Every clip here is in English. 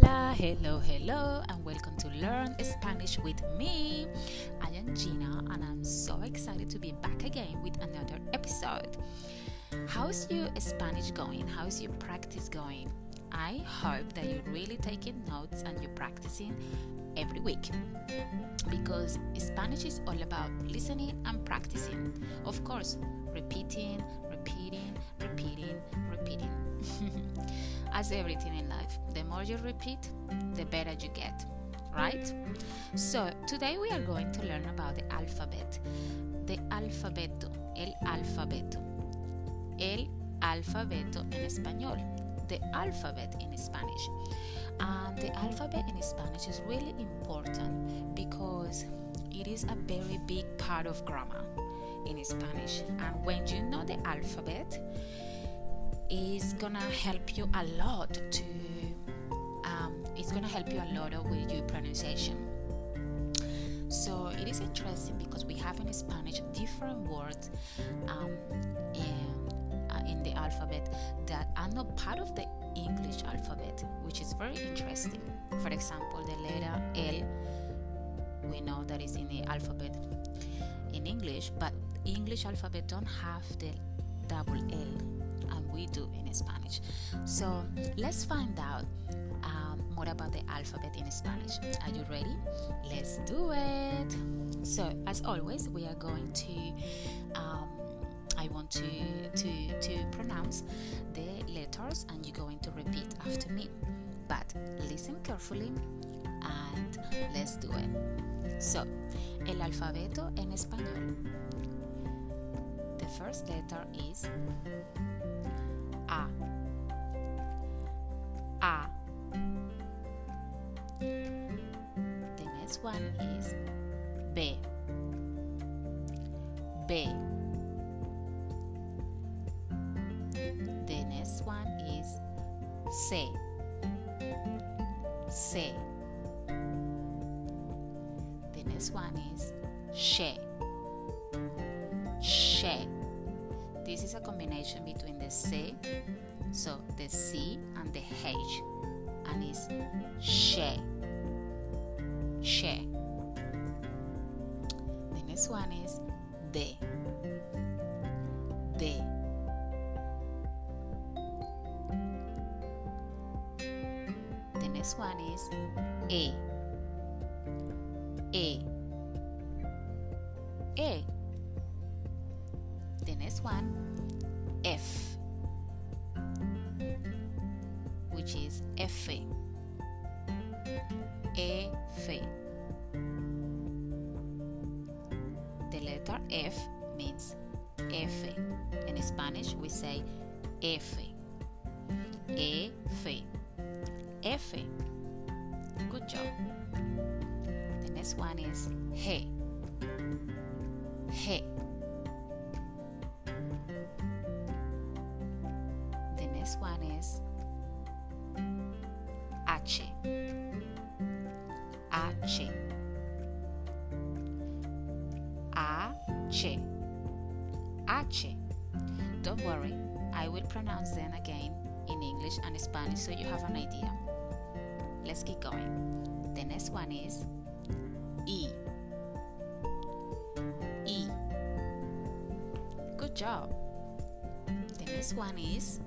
Hola, hello, hello, and welcome to Learn Spanish with me. I am Gina, and I'm so excited to be back again with another episode. How's your Spanish going? How's your practice going? I hope that you're really taking notes and you're practicing every week because Spanish is all about listening and practicing. Of course, repeating, repeating, repeating, repeating. As everything in life, the more you repeat, the better you get, right? So, today we are going to learn about the alphabet. The alfabeto, el alfabeto. El alfabeto en español. The alphabet in Spanish. And the alphabet in Spanish is really important because it is a very big part of grammar in Spanish. And when you know the alphabet, is gonna help you a lot to um, it's gonna help you a lot with your pronunciation. So it is interesting because we have in spanish different words um, in, uh, in the alphabet that are not part of the english alphabet which is very interesting. For example the letter l we know that is in the alphabet in english but english alphabet don't have the double l we do in Spanish. So let's find out um, more about the alphabet in Spanish. Are you ready? Let's do it. So, as always, we are going to. Um, I want to, to to pronounce the letters, and you're going to repeat after me. But listen carefully, and let's do it. So, el alfabeto en español. The first letter is a. A. The next one is B. B. The next one is C. C. The next one is she. This is a combination between the C, so the C and the H, and it's she. She. The next one is de. De. The next one is A. A. A. The next one, F, which is F. F. The letter F means F. In Spanish, we say F. F. F. Good job. The next one is G. G. H. H. H. H. Don't worry, I will pronounce them again in English and Spanish so you have an idea. Let's keep going. The next one is E. E. Good job. The next one is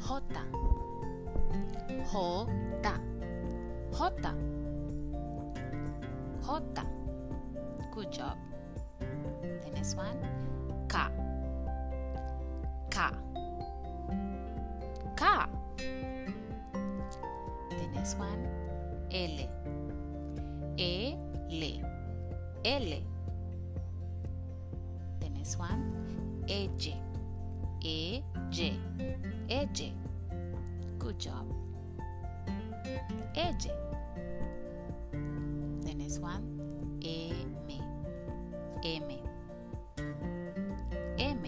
J. J. J. J. Good job. The next one, K. K. K. The next one, L. E, L. L. The next one, H. E, J. J. Good job. J. The next one, M. M. M.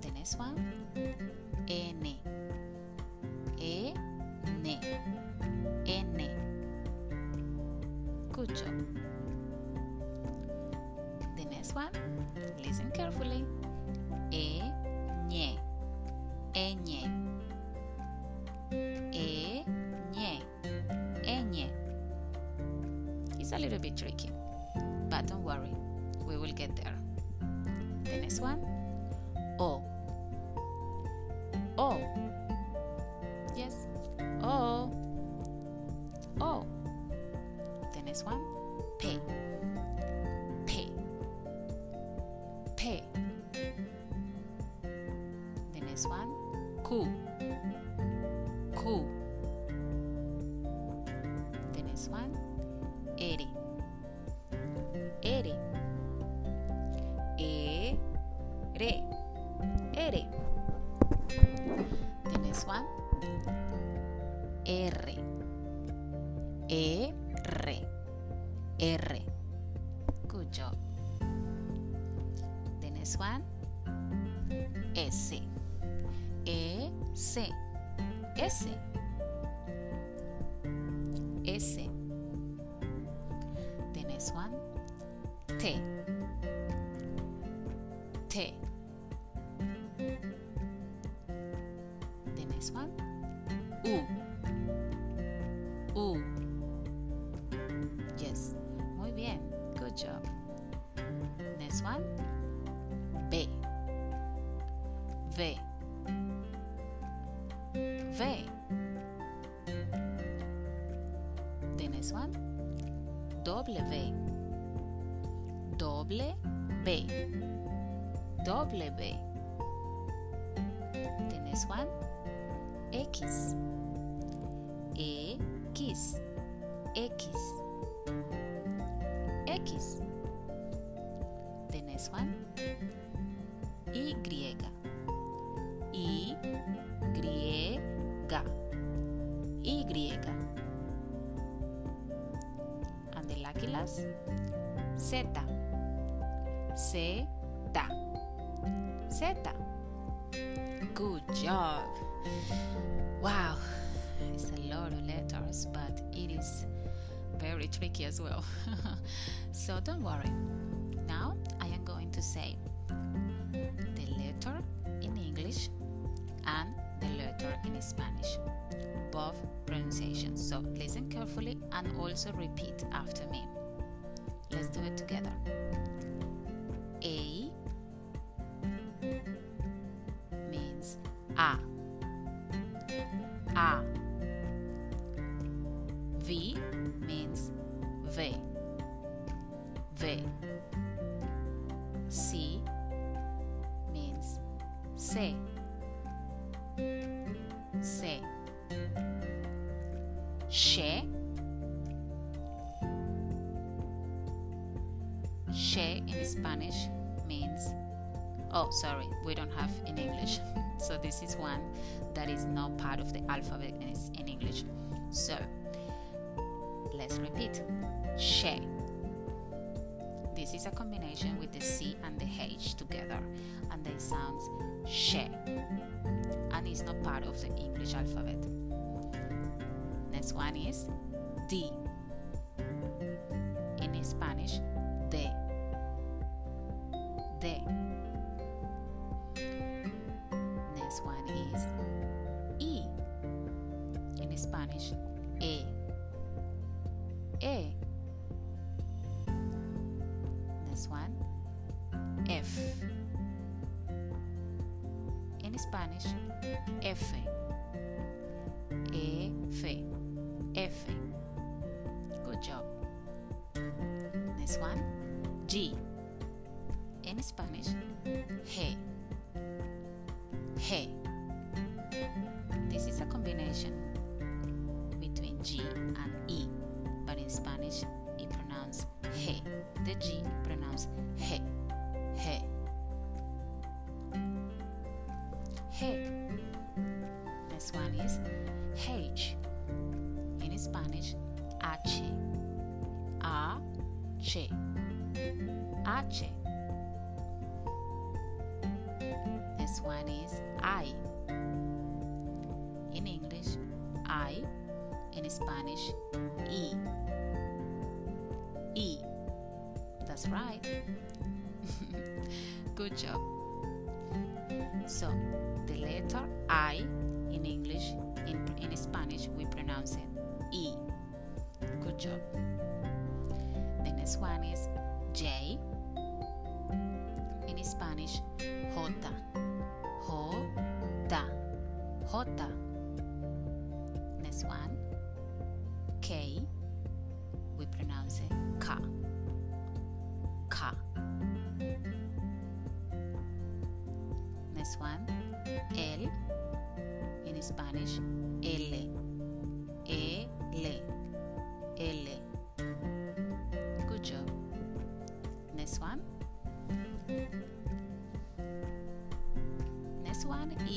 The next one, N. E, N. N. Good job. The next one, listen carefully. E, ñe. Eñe. A little bit tricky, but don't worry, we will get there. The next one, O. O. Yes, O. O. The next one, P. P. P. The next one, Q. Q. The next one, Eri. Eri. The one, T. T. The next one, U. U. Yes, muy bien. Good job. Next one, B. V. V. The next one, W. W. B. The next one, X. X. X. X. The next one, Y. Y. Y. Y. And the lucky last, Z. Z. Z. Good job. Wow, it's a lot of letters, but it is very tricky as well. so don't worry. Now I am going to say the letter in English and the letter in Spanish, both pronunciations. So listen carefully and also repeat after me. Let's do it together. A means A. A. V means V. V. C means C. means oh sorry we don't have in english. So this is one that is not part of the alphabet in, in english. So let's repeat. She. This is a combination with the c and the h together and they sound she and it's not part of the english alphabet. Next one is d. In spanish Next one, F. In Spanish, F. F. F. Good job. Next one, G. In Spanish, G. He. This is a combination He. Next one is H. In Spanish, H. This one is I. In English, I. In Spanish, E. E. That's right. Good job. So, letter I in English, in, in Spanish, we pronounce it E. Good job. The next one is J. In Spanish, J. J. J.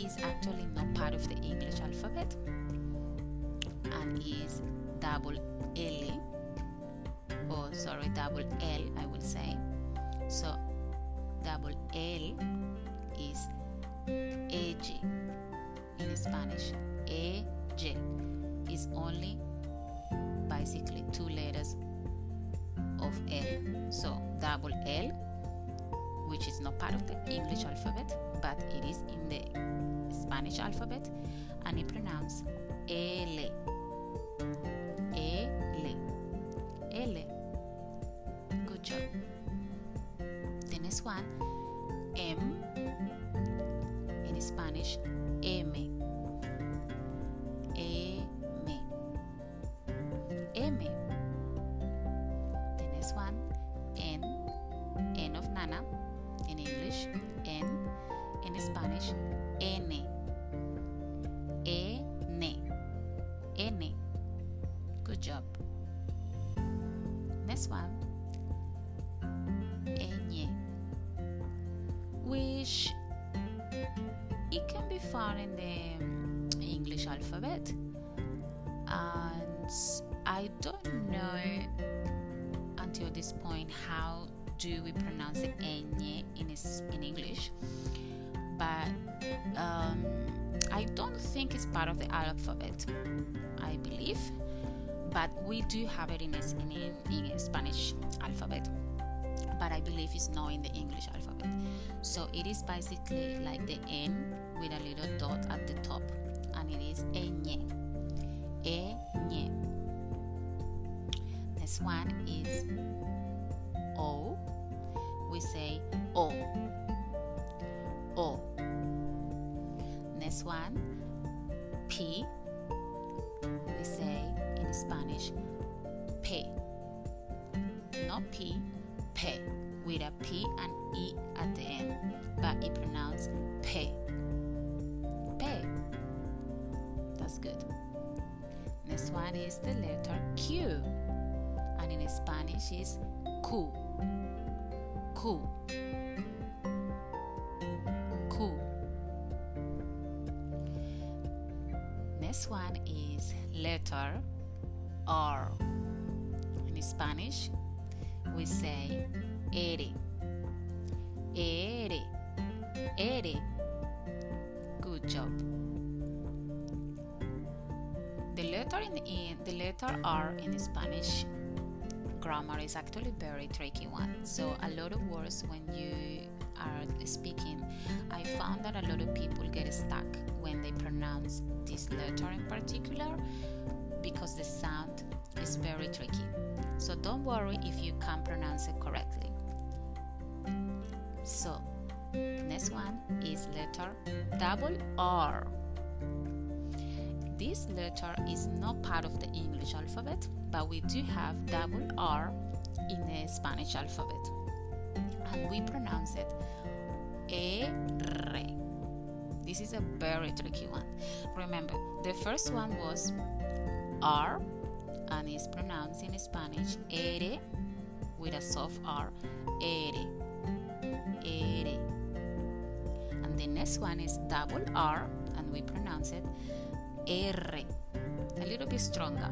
is actually not part of the English alphabet and is double L or sorry double L I will say. So double L is AG in Spanish. AG is only basically two letters of L. So double L, which is not part of the English alphabet, but it is in the Spanish alphabet, and it pronounced L. L. L. Good job. The next one, M. In Spanish, N. In Spanish, N. N. N. Good job. Next one, Ñ. Which it can be found in the English alphabet, and I don't know until this point how do we pronounce the ñ in in English, but um, I don't think it's part of the alphabet. I believe, but we do have it in in, in, Spanish alphabet. But I believe it's not in the English alphabet. So it is basically like the N with a little dot at the top, and it is ñ. Ñ. This one is O. We say O. O. Next one, P. We say in Spanish, P. Not P, P, with a P and E at the end, but it pronounced P. P. That's good. Next one is the letter Q, and in Spanish is Q. Q. Q. Next one is letter R. In Spanish, we say ere. Ere. Ere. Good job. The letter in the letter R in Spanish grammar is actually very tricky one. So a lot of words when you are speaking, I found that a lot of people get stuck when they pronounce this letter in particular because the sound is very tricky. So don't worry if you can't pronounce it correctly. So next one is letter double R. This letter is not part of the English alphabet, but we do have double R in the Spanish alphabet. And we pronounce it R. This is a very tricky one. Remember, the first one was R and is pronounced in Spanish ere with a soft R. Ere. Ere. And the next one is double R and we pronounce it R. A little bit stronger.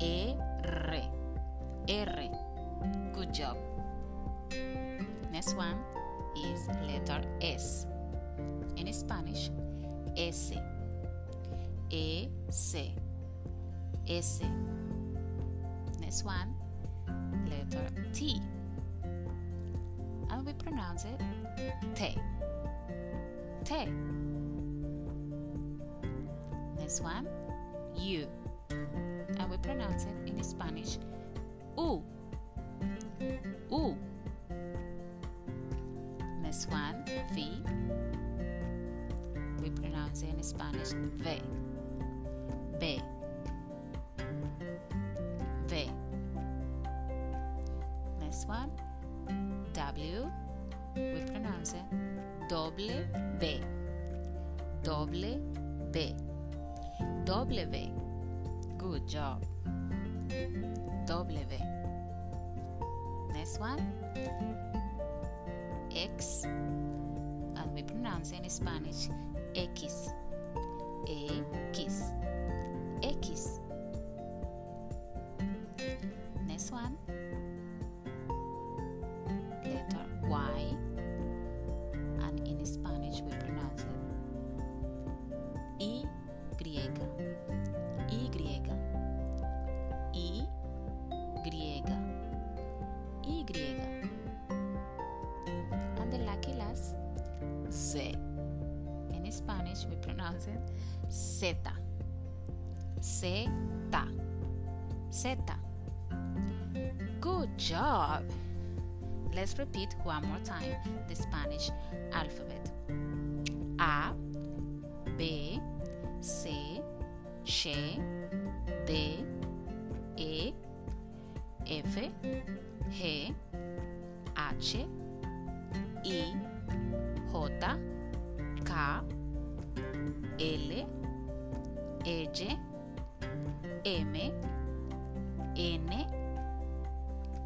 R. R. Good job. Next one is letter S. In Spanish, S. E, S. S. Next one, letter T. And we pronounce it T. T this one, you. And we pronounce it in Spanish, u. U. This one, V. We pronounce it in Spanish, V. B. V. This one, W. We pronounce it doble B. Doble B. W. Good job. W. Next one. X. Ah, and we pronounce in Spanish X. Eh, X. X. Z. In Spanish we pronounce it Zeta. Zeta. Zeta. Good job. Let's repeat one more time the Spanish alphabet. A, B, C, Ch, D, K, L, E, M, N,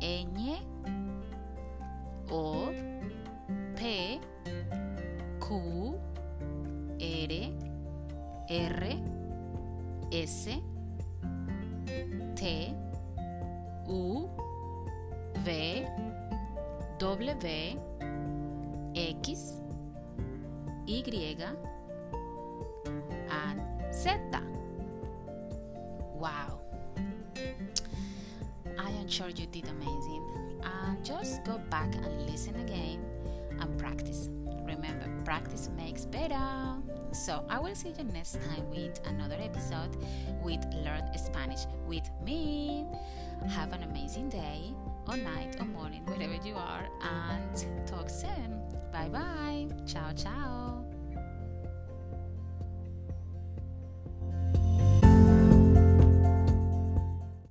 Ñ, O, P, Q, R, R, S, T, U, V, W, X, Y, and Z. Wow. I am sure you did amazing. And just go back and listen again and practice. Remember, practice makes better. So I will see you next time with another episode with Learn Spanish with me. Have an amazing day, or night, or morning, wherever you are, and talk soon. Bye bye. Ciao, ciao.